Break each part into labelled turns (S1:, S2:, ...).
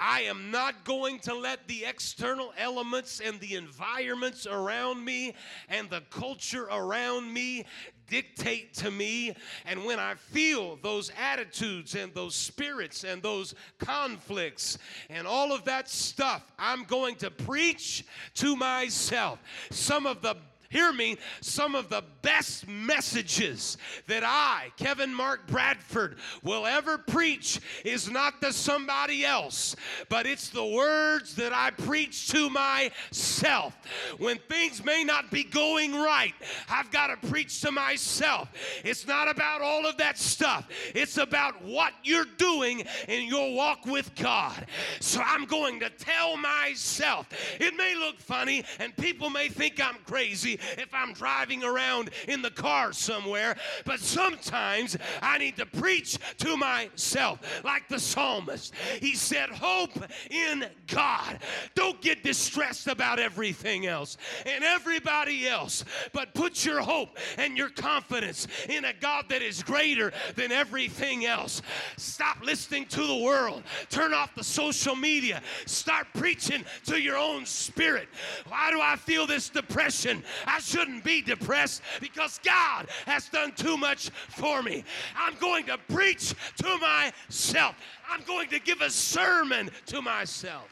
S1: I am not going to let the external elements and the environments around me and the culture around me dictate to me. And when I feel those attitudes and those spirits and those conflicts and all of that stuff, I'm going to preach to myself. Some of the hear me, some of the best messages that I, Kevin Mark Bradford, will ever preach is not to somebody else, but it's the words that I preach to myself. When things may not be going right, I've got to preach to myself. It's not about all of that stuff, it's about what you're doing in your walk with God. So I'm going to tell myself. It may look funny and people may think I'm crazy, if I'm driving around in the car somewhere, but sometimes I need to preach to myself, like the psalmist. He said, Hope in God. Don't get distressed about everything else and everybody else, but put your hope and your confidence in a God that is greater than everything else. Stop listening to the world, turn off the social media, start preaching to your own spirit. Why do I feel this depression? I shouldn't be depressed because God has done too much for me. I'm going to preach to myself, I'm going to give a sermon to myself.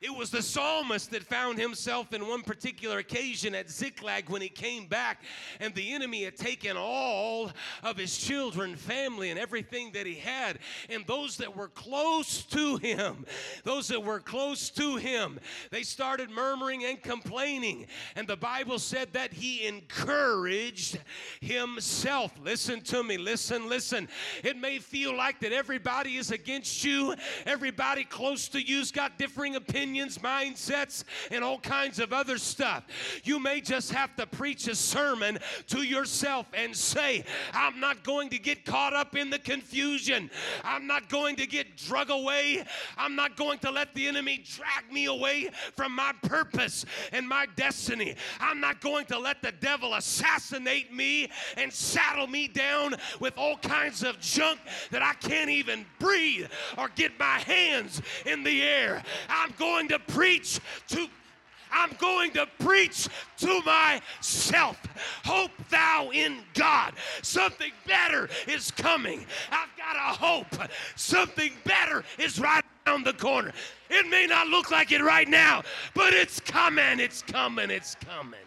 S1: It was the psalmist that found himself in one particular occasion at Ziklag when he came back, and the enemy had taken all of his children, family, and everything that he had. And those that were close to him, those that were close to him, they started murmuring and complaining. And the Bible said that he encouraged himself. Listen to me, listen, listen. It may feel like that everybody is against you, everybody close to you's got differing opinions opinions, mindsets, and all kinds of other stuff. You may just have to preach a sermon to yourself and say, I'm not going to get caught up in the confusion. I'm not going to get drug away. I'm not going to let the enemy drag me away from my purpose and my destiny. I'm not going to let the devil assassinate me and saddle me down with all kinds of junk that I can't even breathe or get my hands in the air. I'm going going to preach to I'm going to preach to myself. Hope thou in God. Something better is coming. I've got a hope. Something better is right around the corner. It may not look like it right now, but it's coming. It's coming. It's coming.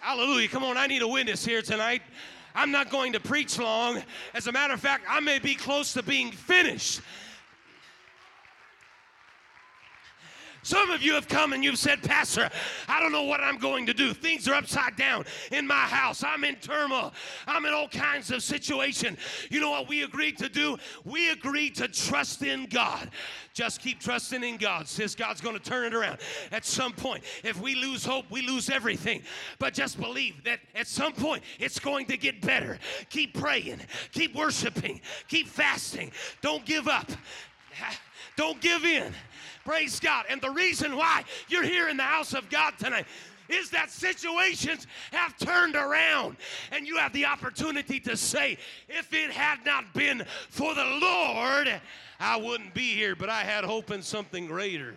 S1: Hallelujah. Come on, I need a witness here tonight. I'm not going to preach long. As a matter of fact, I may be close to being finished. Some of you have come and you've said, Pastor, I don't know what I'm going to do. Things are upside down in my house. I'm in turmoil. I'm in all kinds of situation. You know what we agreed to do? We agreed to trust in God. Just keep trusting in God. Says God's going to turn it around at some point. If we lose hope, we lose everything. But just believe that at some point it's going to get better. Keep praying, keep worshiping, keep fasting. Don't give up. Don't give in. Praise God. And the reason why you're here in the house of God tonight is that situations have turned around and you have the opportunity to say, if it had not been for the Lord, I wouldn't be here, but I had hope in something greater.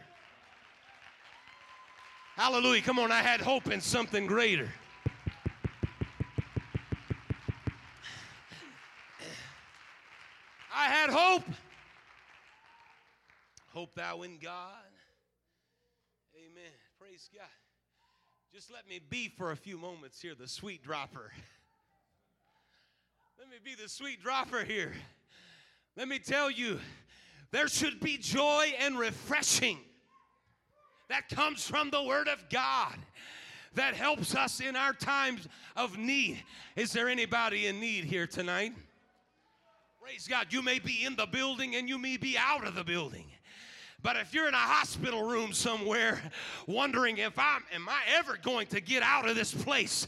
S1: Hallelujah. Come on, I had hope in something greater. I had hope Hope thou in God. Amen. Praise God. Just let me be for a few moments here, the sweet dropper. Let me be the sweet dropper here. Let me tell you, there should be joy and refreshing that comes from the Word of God that helps us in our times of need. Is there anybody in need here tonight? Praise God. You may be in the building and you may be out of the building. But if you're in a hospital room somewhere wondering if I'm am I ever going to get out of this place,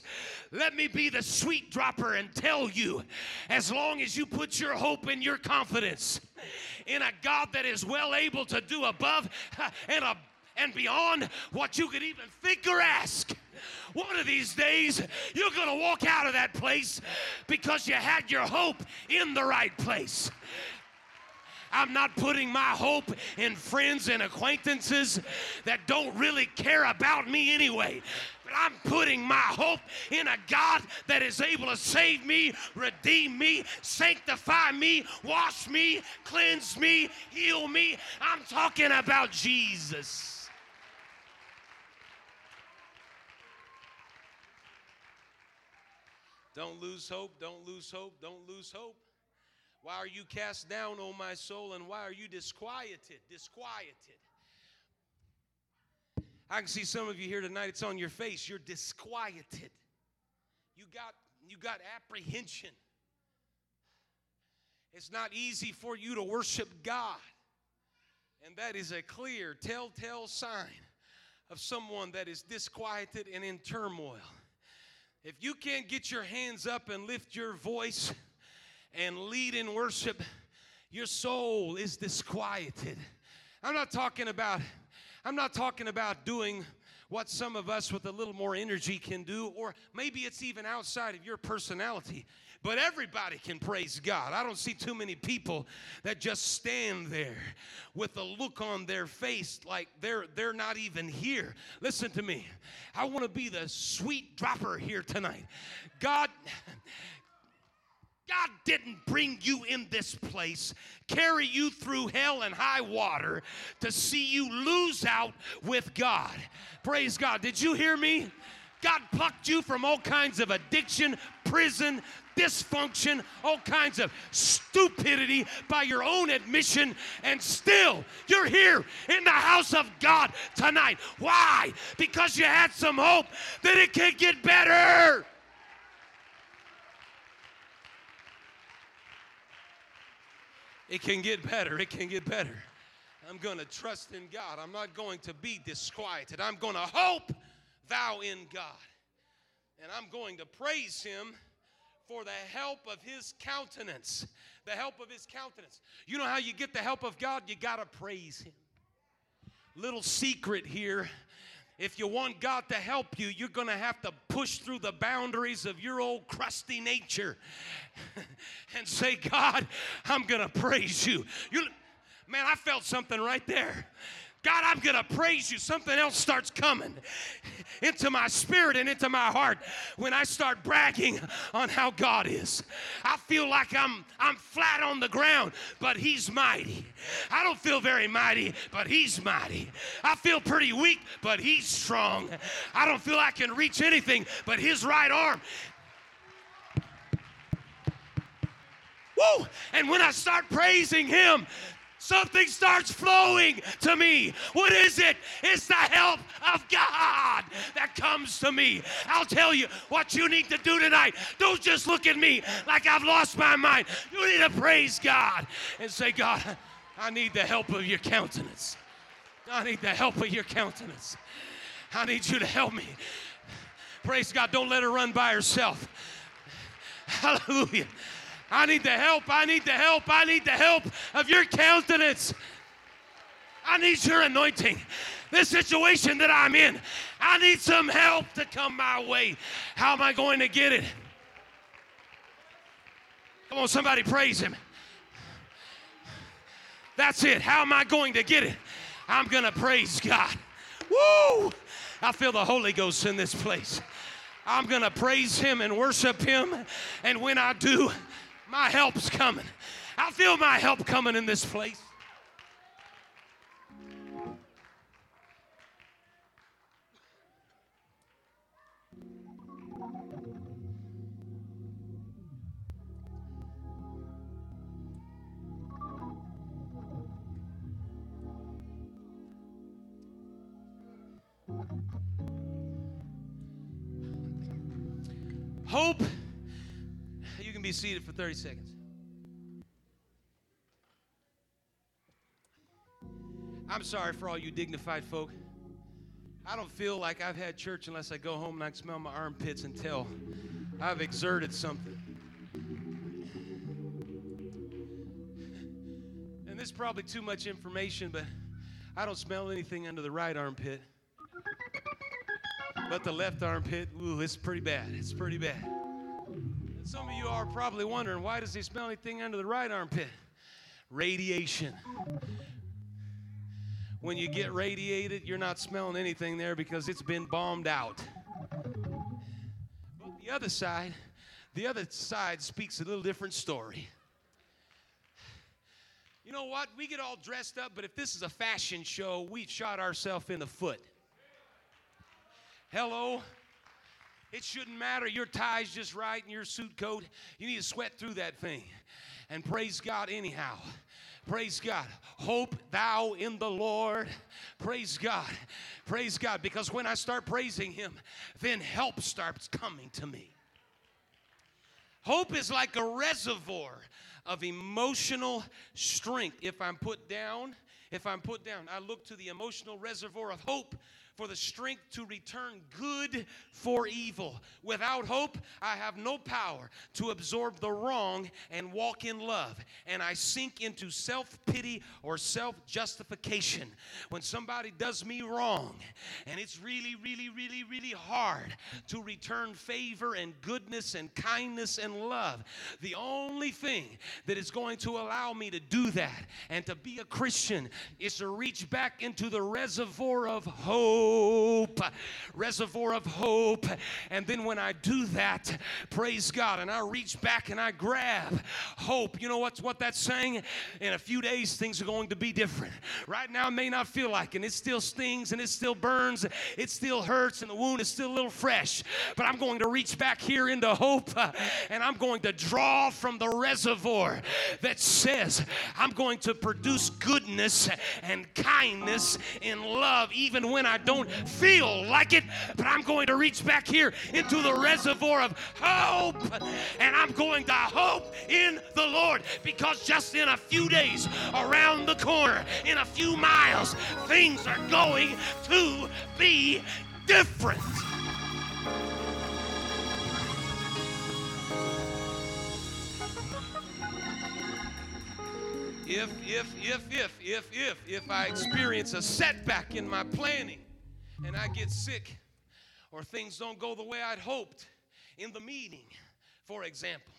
S1: let me be the sweet dropper and tell you as long as you put your hope and your confidence in a God that is well able to do above and a and beyond what you could even think or ask. One of these days, you're going to walk out of that place because you had your hope in the right place. I'm not putting my hope in friends and acquaintances that don't really care about me anyway. But I'm putting my hope in a God that is able to save me, redeem me, sanctify me, wash me, cleanse me, heal me. I'm talking about Jesus. Don't lose hope, don't lose hope, don't lose hope. Why are you cast down, O my soul, and why are you disquieted? Disquieted. I can see some of you here tonight, it's on your face. You're disquieted. You got, you got apprehension. It's not easy for you to worship God. And that is a clear telltale sign of someone that is disquieted and in turmoil. If you can't get your hands up and lift your voice, and lead in worship, your soul is disquieted. I'm not talking about I'm not talking about doing what some of us with a little more energy can do or maybe it's even outside of your personality. But everybody can praise God. I don't see too many people that just stand there with a look on their face like they're they're not even here. Listen to me. I want to be the sweet dropper here tonight. God God didn't bring you in this place, carry you through hell and high water to see you lose out with God. Praise God. Did you hear me? God plucked you from all kinds of addiction, prison, dysfunction, all kinds of stupidity by your own admission, and still you're here in the house of God tonight. Why? Because you had some hope that it could get better. It can get better. It can get better. I'm going to trust in God. I'm not going to be disquieted. I'm going to hope thou in God. And I'm going to praise him for the help of his countenance. The help of his countenance. You know how you get the help of God? You got to praise him. Little secret here if you want God to help you, you're going to have to push through the boundaries of your old crusty nature and say, God, I'm going to praise you. you. Man, I felt something right there. God, I'm going to praise you. Something else starts coming into my spirit and into my heart when I start bragging on how God is. I feel like I'm I'm flat on the ground, but he's mighty. I don't feel very mighty, but he's mighty. I feel pretty weak, but he's strong. I don't feel I can reach anything, but his right arm Woo! And when I start praising him, something starts flowing to me. What is it? It's the help of God that comes to me. I'll tell you what you need to do tonight. Don't just look at me like I've lost my mind. You need to praise God and say, God, I need the help of your countenance. I need the help of your countenance. I need you to help me. Praise God. Don't let her run by herself. Hallelujah. I need the help. I need the help. I need the help of your countenance. I need your anointing. This situation that I'm in, I need some help to come my way. How am I going to get it? Come on, somebody praise him. That's it. How am I going to get it? I'm going to praise God. Woo! I feel the Holy Ghost in this place. I'm going to praise Him and worship Him. And when I do, my help's coming. I feel my help coming in this place. Hope be seated for 30 seconds. I'm sorry for all you dignified folk. I don't feel like I've had church unless I go home and I can smell my armpits and tell I've exerted something. And this is probably too much information, but I don't smell anything under the right armpit. But the left armpit, ooh, it's pretty bad. It's pretty bad. Some of you are probably wondering why does he smell anything under the right armpit? Radiation. When you get radiated, you're not smelling anything there because it's been bombed out. But the other side, the other side speaks a little different story. You know what? We get all dressed up, but if this is a fashion show, we shot ourselves in the foot. Hello? It shouldn't matter. Your tie's just right and your suit coat. You need to sweat through that thing. And praise God anyhow. Praise God. Hope thou in the Lord. Praise God. Praise God. Because when I start praising Him, then help starts coming to me. Hope is like a reservoir of emotional strength. If I'm put down, if I'm put down, I look to the emotional reservoir of hope for the strength to return good for evil. Without hope, I have no power to absorb the wrong and walk in love. And I sink into self pity or self justification. When somebody does me wrong, and it's really, really, really, really hard to return favor and goodness and kindness and love, the only thing that is going to allow me to do that and to be a Christian is to reach back into the reservoir of hope hope, reservoir of hope. And then when I do that, praise God, and I reach back and I grab hope. You know what's what that's saying? In a few days, things are going to be different. Right now, it may not feel like. And it still stings and it still burns. It still hurts and the wound is still a little fresh. But I'm going to reach back here into hope uh, and I'm going to draw from the reservoir that says I'm going to produce goodness and kindness and love even when I don't don't feel like it, but I'm going to reach back here into the reservoir of hope and I'm going to hope in the Lord because just in a few days around the corner, in a few miles, things are going to be different. if if if if if if if I experience a setback in my planning and I get sick or things don't go the way I'd hoped in the meeting, for example.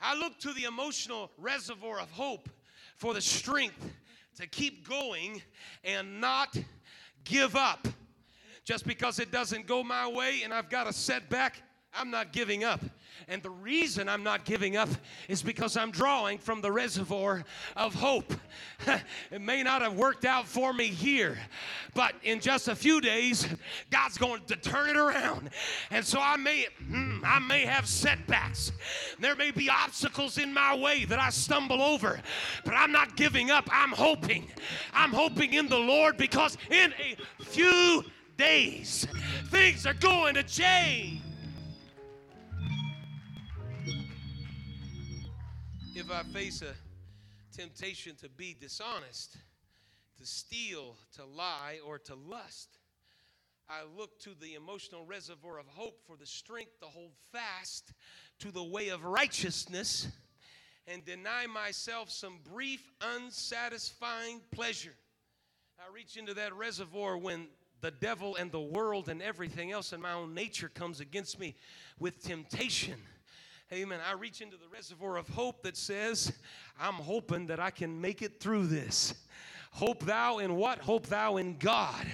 S1: I look to the emotional reservoir of hope for the strength to keep going and not give up. Just because it doesn't go my way and I've got a setback, I'm not giving up. And the reason I'm not giving up is because I'm drawing from the reservoir of hope. it may not have worked out for me here, but in just a few days, God's going to turn it around. And so I may, hmm, I may have setbacks. There may be obstacles in my way that I stumble over, but I'm not giving up. I'm hoping. I'm hoping in the Lord because in a few days, things are going to change. If I face a temptation to be dishonest, to steal, to lie, or to lust, I look to the emotional reservoir of hope for the strength to hold fast to the way of righteousness and deny myself some brief, unsatisfying pleasure. I reach into that reservoir when the devil and the world and everything else in my own nature comes against me with temptation. Amen. I reach into the reservoir of hope that says, I'm hoping that I can make it through this. Hope thou in what? Hope thou in God.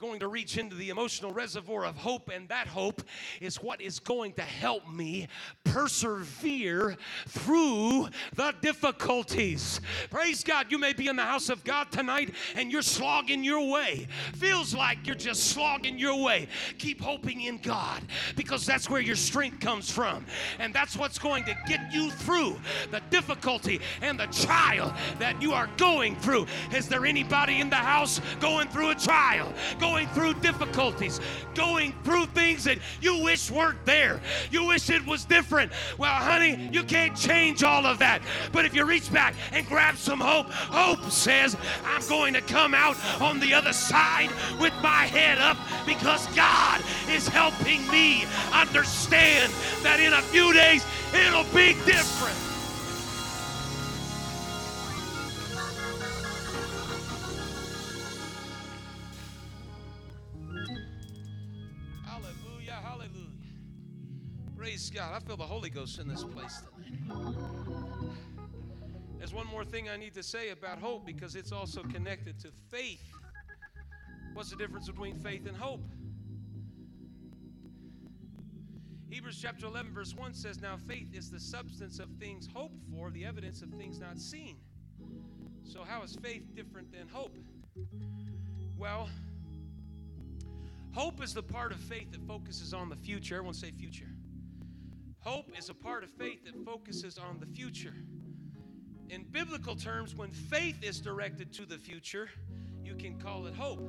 S1: Going to reach into the emotional reservoir of hope, and that hope is what is going to help me persevere through the difficulties. Praise God. You may be in the house of God tonight and you're slogging your way. Feels like you're just slogging your way. Keep hoping in God because that's where your strength comes from. And that's what's going to get you through the difficulty and the trial that you are going through. Is there anybody in the house going through a trial, going through difficulties, going through things that you wish weren't there? You wish it was different. Well, honey, you can't change all of that. But if you reach back and grab some hope, hope says, I'm going to come out on the other side with my head up because God is helping me understand that in a few days it'll be different. Feel the Holy Ghost in this place tonight. There's one more thing I need to say about hope because it's also connected to faith. What's the difference between faith and hope? Hebrews chapter 11, verse 1 says, Now faith is the substance of things hoped for, the evidence of things not seen. So, how is faith different than hope? Well, hope is the part of faith that focuses on the future. Everyone say future. Hope is a part of faith that focuses on the future. In biblical terms, when faith is directed to the future, you can call it hope.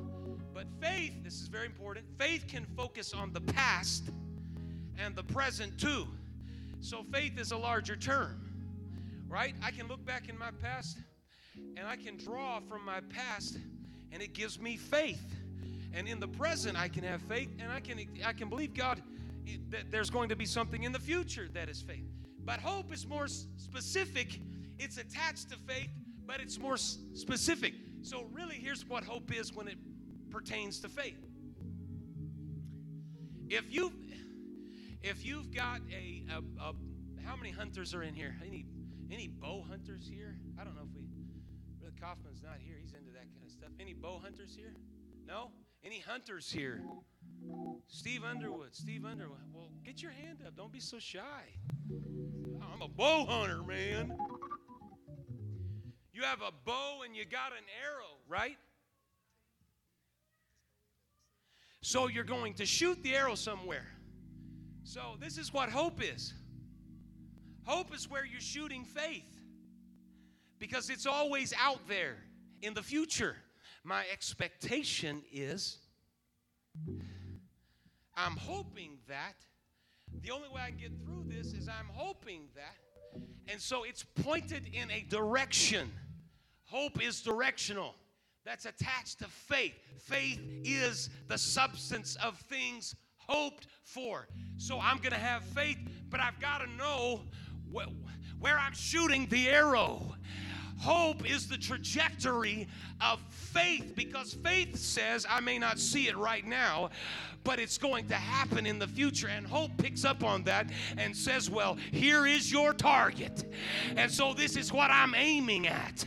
S1: But faith, this is very important, faith can focus on the past and the present too. So faith is a larger term, right? I can look back in my past and I can draw from my past and it gives me faith. And in the present I can have faith and I can I can believe God there's going to be something in the future that is faith. But hope is more specific. It's attached to faith, but it's more specific. So really here's what hope is when it pertains to faith. If you if you've got a, a, a how many hunters are in here? Any any bow hunters here? I don't know if we Brother Kaufman's not here. He's into that kind of stuff. Any bow hunters here? No? Any hunters here? Steve Underwood. Steve Underwood. Well, get your hand up. Don't be so shy. I'm a bow hunter, man. You have a bow and you got an arrow, right? So you're going to shoot the arrow somewhere. So this is what hope is. Hope is where you're shooting faith because it's always out there in the future. My expectation is I'm hoping that the only way I can get through this is I'm hoping that. And so it's pointed in a direction. Hope is directional. That's attached to faith. Faith is the substance of things hoped for. So I'm going to have faith, but I've got to know wh- where I'm shooting the arrow. Hope is the trajectory of faith because faith says, I may not see it right now, but it's going to happen in the future. And hope picks up on that and says, Well, here is your target. And so this is what I'm aiming at.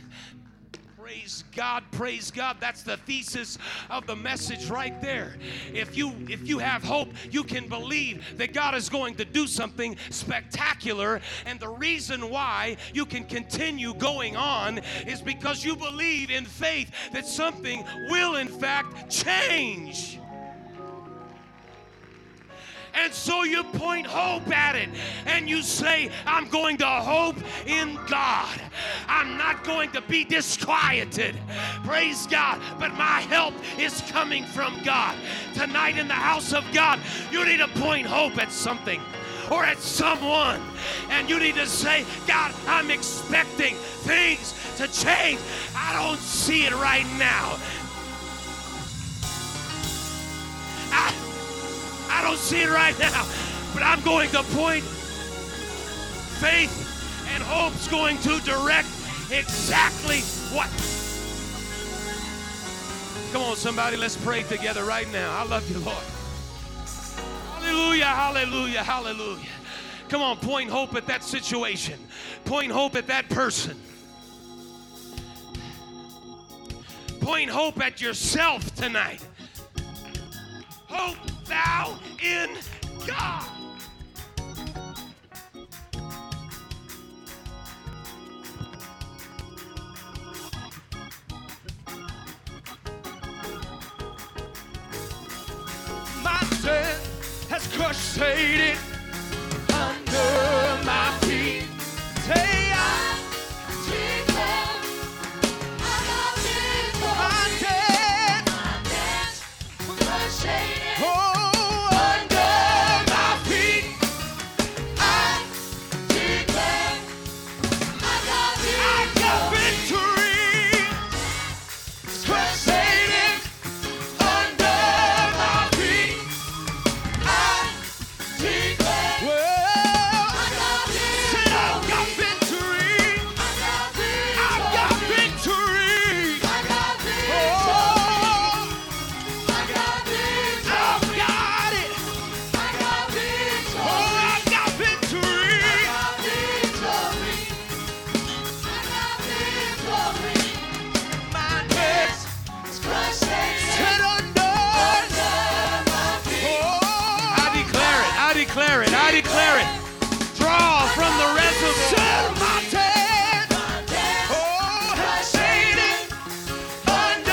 S1: Praise God, praise God. That's the thesis of the message right there. If you if you have hope, you can believe that God is going to do something spectacular and the reason why you can continue going on is because you believe in faith that something will in fact change. And so you point hope at it and you say, I'm going to hope in God. I'm not going to be disquieted. Praise God. But my help is coming from God. Tonight in the house of God, you need to point hope at something or at someone. And you need to say, God, I'm expecting things to change. I don't see it right now. I, I don't see it right now, but I'm going to point. Faith and hope's going to direct exactly what. Come on, somebody, let's pray together right now. I love you, Lord. Hallelujah, hallelujah, hallelujah. Come on, point hope at that situation, point hope at that person. Point hope at yourself tonight. Hope thou in God.
S2: My sin has Satan